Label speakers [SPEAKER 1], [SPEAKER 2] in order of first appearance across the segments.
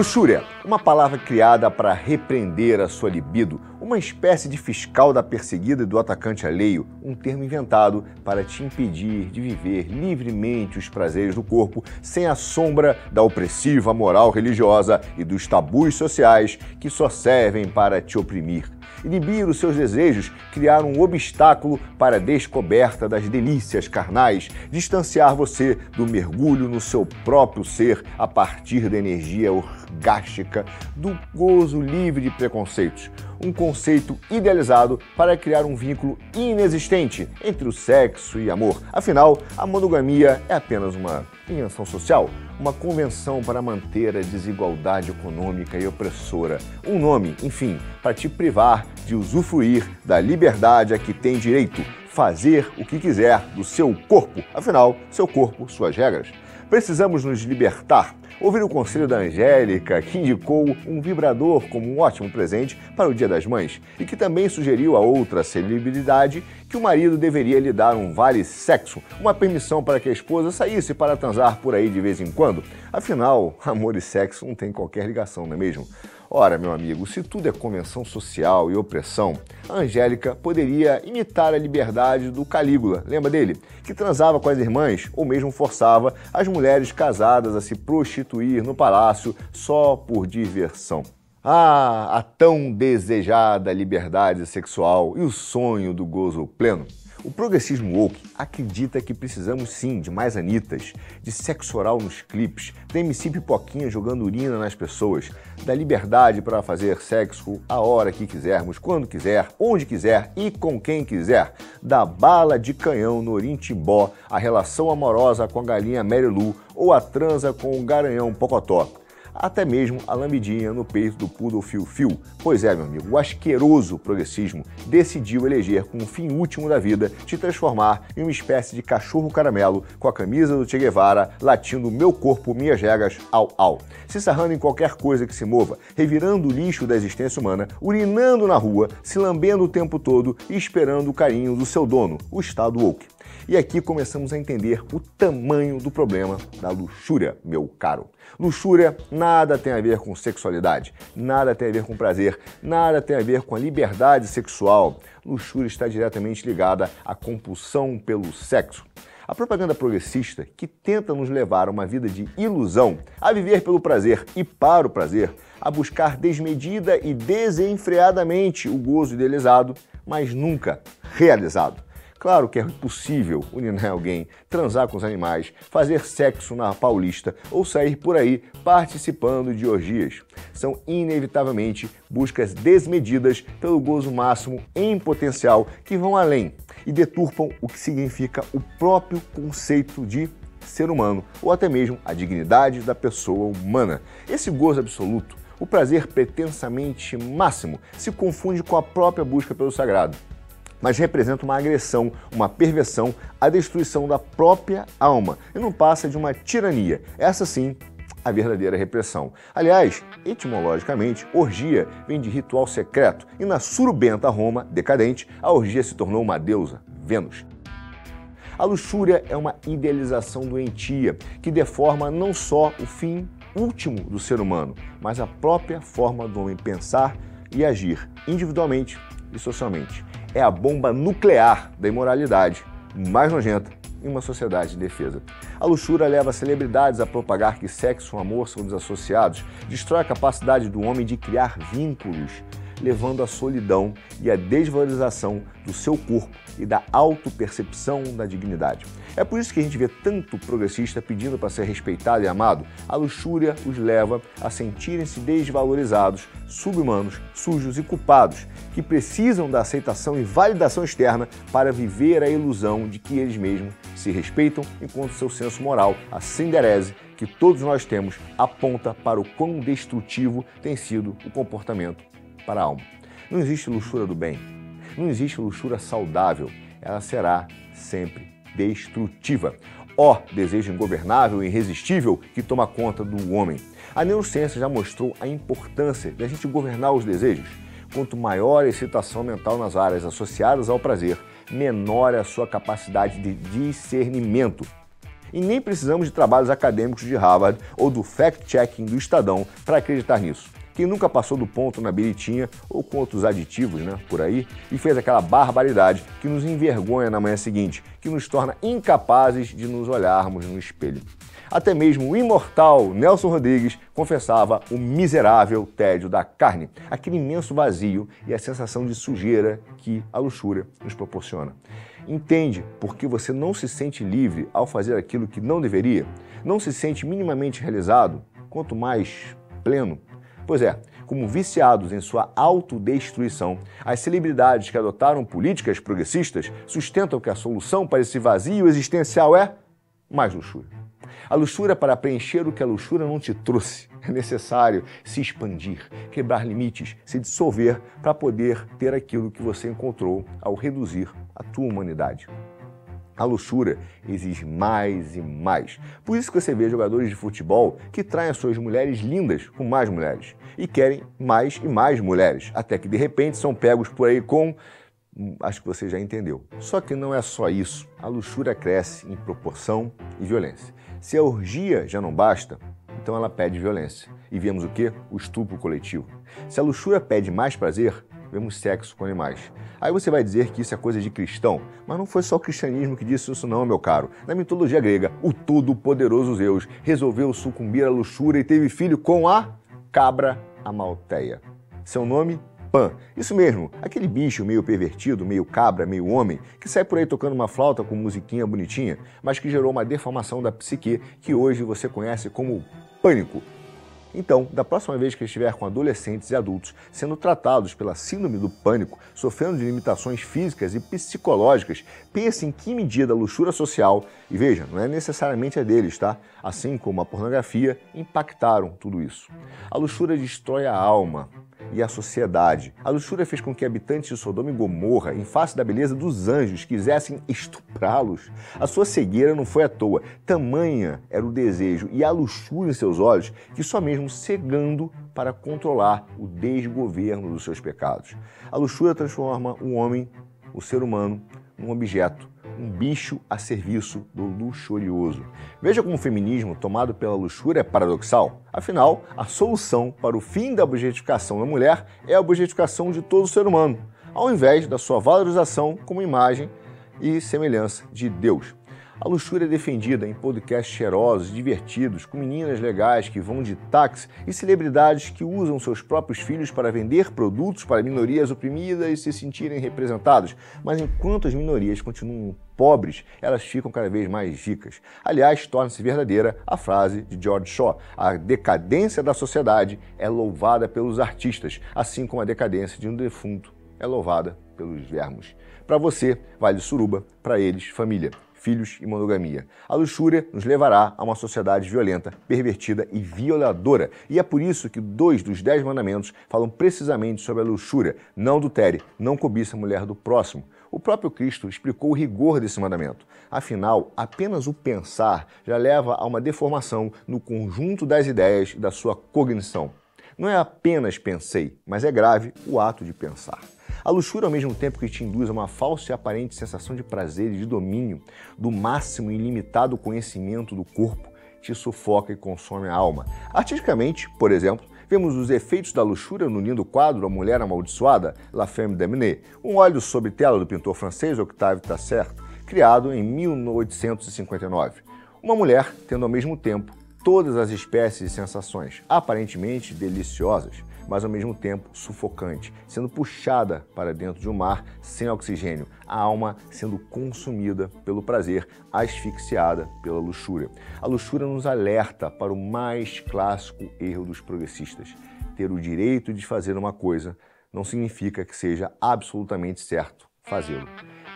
[SPEAKER 1] Luxúria, uma palavra criada para repreender a sua libido, uma espécie de fiscal da perseguida e do atacante alheio, um termo inventado para te impedir de viver livremente os prazeres do corpo sem a sombra da opressiva moral religiosa e dos tabus sociais que só servem para te oprimir inibir os seus desejos, criar um obstáculo para a descoberta das delícias carnais, distanciar você do mergulho no seu próprio ser a partir da energia orgástica, do gozo livre de preconceitos. Um conceito idealizado para criar um vínculo inexistente entre o sexo e amor. Afinal, a monogamia é apenas uma invenção social, uma convenção para manter a desigualdade econômica e opressora. Um nome, enfim, para te privar de usufruir da liberdade a que tem direito, fazer o que quiser do seu corpo. Afinal, seu corpo, suas regras. Precisamos nos libertar ouvir o conselho da Angélica, que indicou um vibrador como um ótimo presente para o Dia das Mães e que também sugeriu a outra celebridade que o marido deveria lhe dar um vale sexo, uma permissão para que a esposa saísse para transar por aí de vez em quando. Afinal, amor e sexo não tem qualquer ligação, não é mesmo? Ora, meu amigo, se tudo é convenção social e opressão, a Angélica poderia imitar a liberdade do Calígula, lembra dele? Que transava com as irmãs ou mesmo forçava as mulheres casadas a se prostituir no palácio só por diversão. Ah, a tão desejada liberdade sexual e o sonho do gozo pleno. O progressismo woke acredita que precisamos sim de mais anitas, de sexo oral nos clipes, da MC Pipoquinha jogando urina nas pessoas, da liberdade para fazer sexo a hora que quisermos, quando quiser, onde quiser e com quem quiser, da bala de canhão no Orintimbó, a relação amorosa com a galinha Mary Lou ou a transa com o garanhão Pocotó até mesmo a lambidinha no peito do poodle Fio Fio. Pois é, meu amigo, o asqueroso progressismo decidiu eleger como fim último da vida te transformar em uma espécie de cachorro caramelo com a camisa do Che Guevara latindo meu corpo, minhas regras, au au. Se sarrando em qualquer coisa que se mova, revirando o lixo da existência humana, urinando na rua, se lambendo o tempo todo e esperando o carinho do seu dono, o Estado woke. E aqui começamos a entender o tamanho do problema da luxúria, meu caro. Luxúria nada tem a ver com sexualidade, nada tem a ver com prazer, nada tem a ver com a liberdade sexual. Luxúria está diretamente ligada à compulsão pelo sexo. A propaganda progressista, que tenta nos levar a uma vida de ilusão, a viver pelo prazer e para o prazer, a buscar desmedida e desenfreadamente o gozo idealizado, mas nunca realizado. Claro que é possível unir alguém, transar com os animais, fazer sexo na paulista ou sair por aí participando de orgias. São inevitavelmente buscas desmedidas pelo gozo máximo em potencial que vão além e deturpam o que significa o próprio conceito de ser humano ou até mesmo a dignidade da pessoa humana. Esse gozo absoluto, o prazer pretensamente máximo, se confunde com a própria busca pelo sagrado mas representa uma agressão, uma perversão, a destruição da própria alma e não passa de uma tirania. Essa sim a verdadeira repressão. Aliás, etimologicamente, orgia vem de ritual secreto e na surubenta Roma decadente, a orgia se tornou uma deusa, Vênus. A luxúria é uma idealização doentia que deforma não só o fim último do ser humano, mas a própria forma do homem pensar e agir individualmente e socialmente é a bomba nuclear da imoralidade mais nojenta em uma sociedade de defesa. A luxúria leva celebridades a propagar que sexo e amor são desassociados, destrói a capacidade do homem de criar vínculos, levando à solidão e à desvalorização do seu corpo e da autopercepção da dignidade. É por isso que a gente vê tanto progressista pedindo para ser respeitado e amado. A luxúria os leva a sentirem-se desvalorizados, subhumanos, sujos e culpados, que precisam da aceitação e validação externa para viver a ilusão de que eles mesmos se respeitam, enquanto seu senso moral, a cinderese que todos nós temos, aponta para o quão destrutivo tem sido o comportamento para a alma. Não existe luxúria do bem, não existe luxúria saudável, ela será sempre destrutiva. Ó oh, desejo ingovernável e irresistível que toma conta do homem. A neurociência já mostrou a importância de a gente governar os desejos. Quanto maior a excitação mental nas áreas associadas ao prazer, menor é a sua capacidade de discernimento. E nem precisamos de trabalhos acadêmicos de Harvard ou do fact-checking do Estadão para acreditar nisso. Quem nunca passou do ponto na biritinha ou com outros aditivos, né, por aí, e fez aquela barbaridade que nos envergonha na manhã seguinte, que nos torna incapazes de nos olharmos no espelho. Até mesmo o imortal Nelson Rodrigues confessava o miserável tédio da carne, aquele imenso vazio e a sensação de sujeira que a luxúria nos proporciona. Entende por que você não se sente livre ao fazer aquilo que não deveria? Não se sente minimamente realizado? Quanto mais pleno? Pois é, como viciados em sua autodestruição, as celebridades que adotaram políticas progressistas sustentam que a solução para esse vazio existencial é mais luxúria. A luxúria para preencher o que a luxúria não te trouxe. É necessário se expandir, quebrar limites, se dissolver para poder ter aquilo que você encontrou ao reduzir a tua humanidade. A luxúria exige mais e mais. Por isso que você vê jogadores de futebol que traem as suas mulheres lindas com mais mulheres e querem mais e mais mulheres, até que de repente são pegos por aí com hum, acho que você já entendeu. Só que não é só isso. A luxúria cresce em proporção e violência. Se a orgia já não basta, então ela pede violência. E vemos o que? O estupro coletivo. Se a luxúria pede mais prazer, vemos sexo com animais. Aí você vai dizer que isso é coisa de cristão, mas não foi só o cristianismo que disse isso não, meu caro. Na mitologia grega, o todo-poderoso Zeus resolveu sucumbir à luxúria e teve filho com a cabra Amalteia. Seu nome, Pan. Isso mesmo, aquele bicho meio pervertido, meio cabra, meio homem, que sai por aí tocando uma flauta com musiquinha bonitinha, mas que gerou uma deformação da psique que hoje você conhece como pânico. Então, da próxima vez que estiver com adolescentes e adultos sendo tratados pela síndrome do pânico, sofrendo de limitações físicas e psicológicas, pense em que medida a luxúria social, e veja, não é necessariamente a deles, tá? Assim como a pornografia, impactaram tudo isso. A luxúria destrói a alma, e a sociedade. A luxúria fez com que habitantes de Sodoma e Gomorra, em face da beleza dos anjos, quisessem estuprá-los. A sua cegueira não foi à toa. Tamanha era o desejo e a luxúria em seus olhos que só mesmo cegando para controlar o desgoverno dos seus pecados. A luxúria transforma o homem, o ser humano, num objeto um bicho a serviço do luxurioso. Veja como o feminismo tomado pela luxúria é paradoxal. Afinal, a solução para o fim da objetificação da mulher é a objetificação de todo ser humano, ao invés da sua valorização como imagem e semelhança de Deus. A luxúria é defendida em podcasts cheirosos, divertidos, com meninas legais que vão de táxi e celebridades que usam seus próprios filhos para vender produtos para minorias oprimidas e se sentirem representadas. Mas enquanto as minorias continuam pobres, elas ficam cada vez mais ricas. Aliás, torna-se verdadeira a frase de George Shaw: a decadência da sociedade é louvada pelos artistas, assim como a decadência de um defunto é louvada pelos vermos. Para você, vale suruba, para eles, família filhos e monogamia. A luxúria nos levará a uma sociedade violenta, pervertida e violadora. E é por isso que dois dos dez mandamentos falam precisamente sobre a luxúria. Não adultere, não cobiça a mulher do próximo. O próprio Cristo explicou o rigor desse mandamento. Afinal, apenas o pensar já leva a uma deformação no conjunto das ideias e da sua cognição. Não é apenas pensei, mas é grave o ato de pensar. A luxúria, ao mesmo tempo que te induz a uma falsa e aparente sensação de prazer e de domínio do máximo e ilimitado conhecimento do corpo, te sufoca e consome a alma. Artisticamente, por exemplo, vemos os efeitos da luxúria no lindo quadro A Mulher Amaldiçoada, La Femme d'Amené, um óleo sobre tela do pintor francês Octave Tasser, criado em 1859. Uma mulher tendo ao mesmo tempo todas as espécies de sensações, aparentemente deliciosas, mas ao mesmo tempo sufocante, sendo puxada para dentro de um mar sem oxigênio, a alma sendo consumida pelo prazer, asfixiada pela luxúria. A luxúria nos alerta para o mais clássico erro dos progressistas: ter o direito de fazer uma coisa não significa que seja absolutamente certo fazê-lo.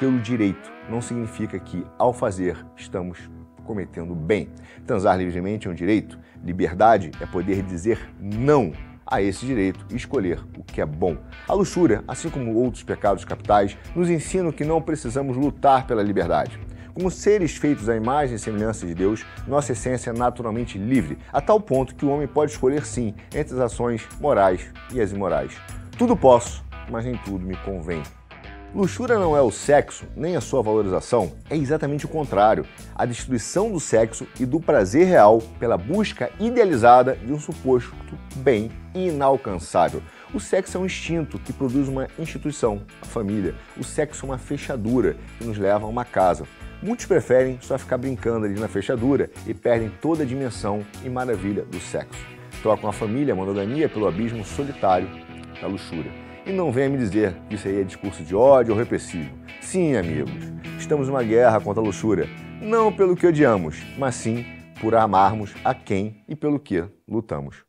[SPEAKER 1] Ter o direito não significa que, ao fazer, estamos cometendo bem. Transar livremente é um direito, liberdade é poder dizer não a esse direito e escolher o que é bom. A luxúria, assim como outros pecados capitais, nos ensina que não precisamos lutar pela liberdade. Como seres feitos à imagem e semelhança de Deus, nossa essência é naturalmente livre, a tal ponto que o homem pode escolher sim entre as ações morais e as imorais. Tudo posso, mas nem tudo me convém. Luxúria não é o sexo, nem a sua valorização, é exatamente o contrário: a destruição do sexo e do prazer real pela busca idealizada de um suposto bem inalcançável. O sexo é um instinto que produz uma instituição, a família. O sexo é uma fechadura que nos leva a uma casa. Muitos preferem só ficar brincando ali na fechadura e perdem toda a dimensão e maravilha do sexo. Trocam a família, a monogamia pelo abismo solitário da luxúria. E não venha me dizer que isso aí é discurso de ódio ou repressivo. Sim, amigos, estamos numa guerra contra a luxúria, não pelo que odiamos, mas sim por amarmos a quem e pelo que lutamos.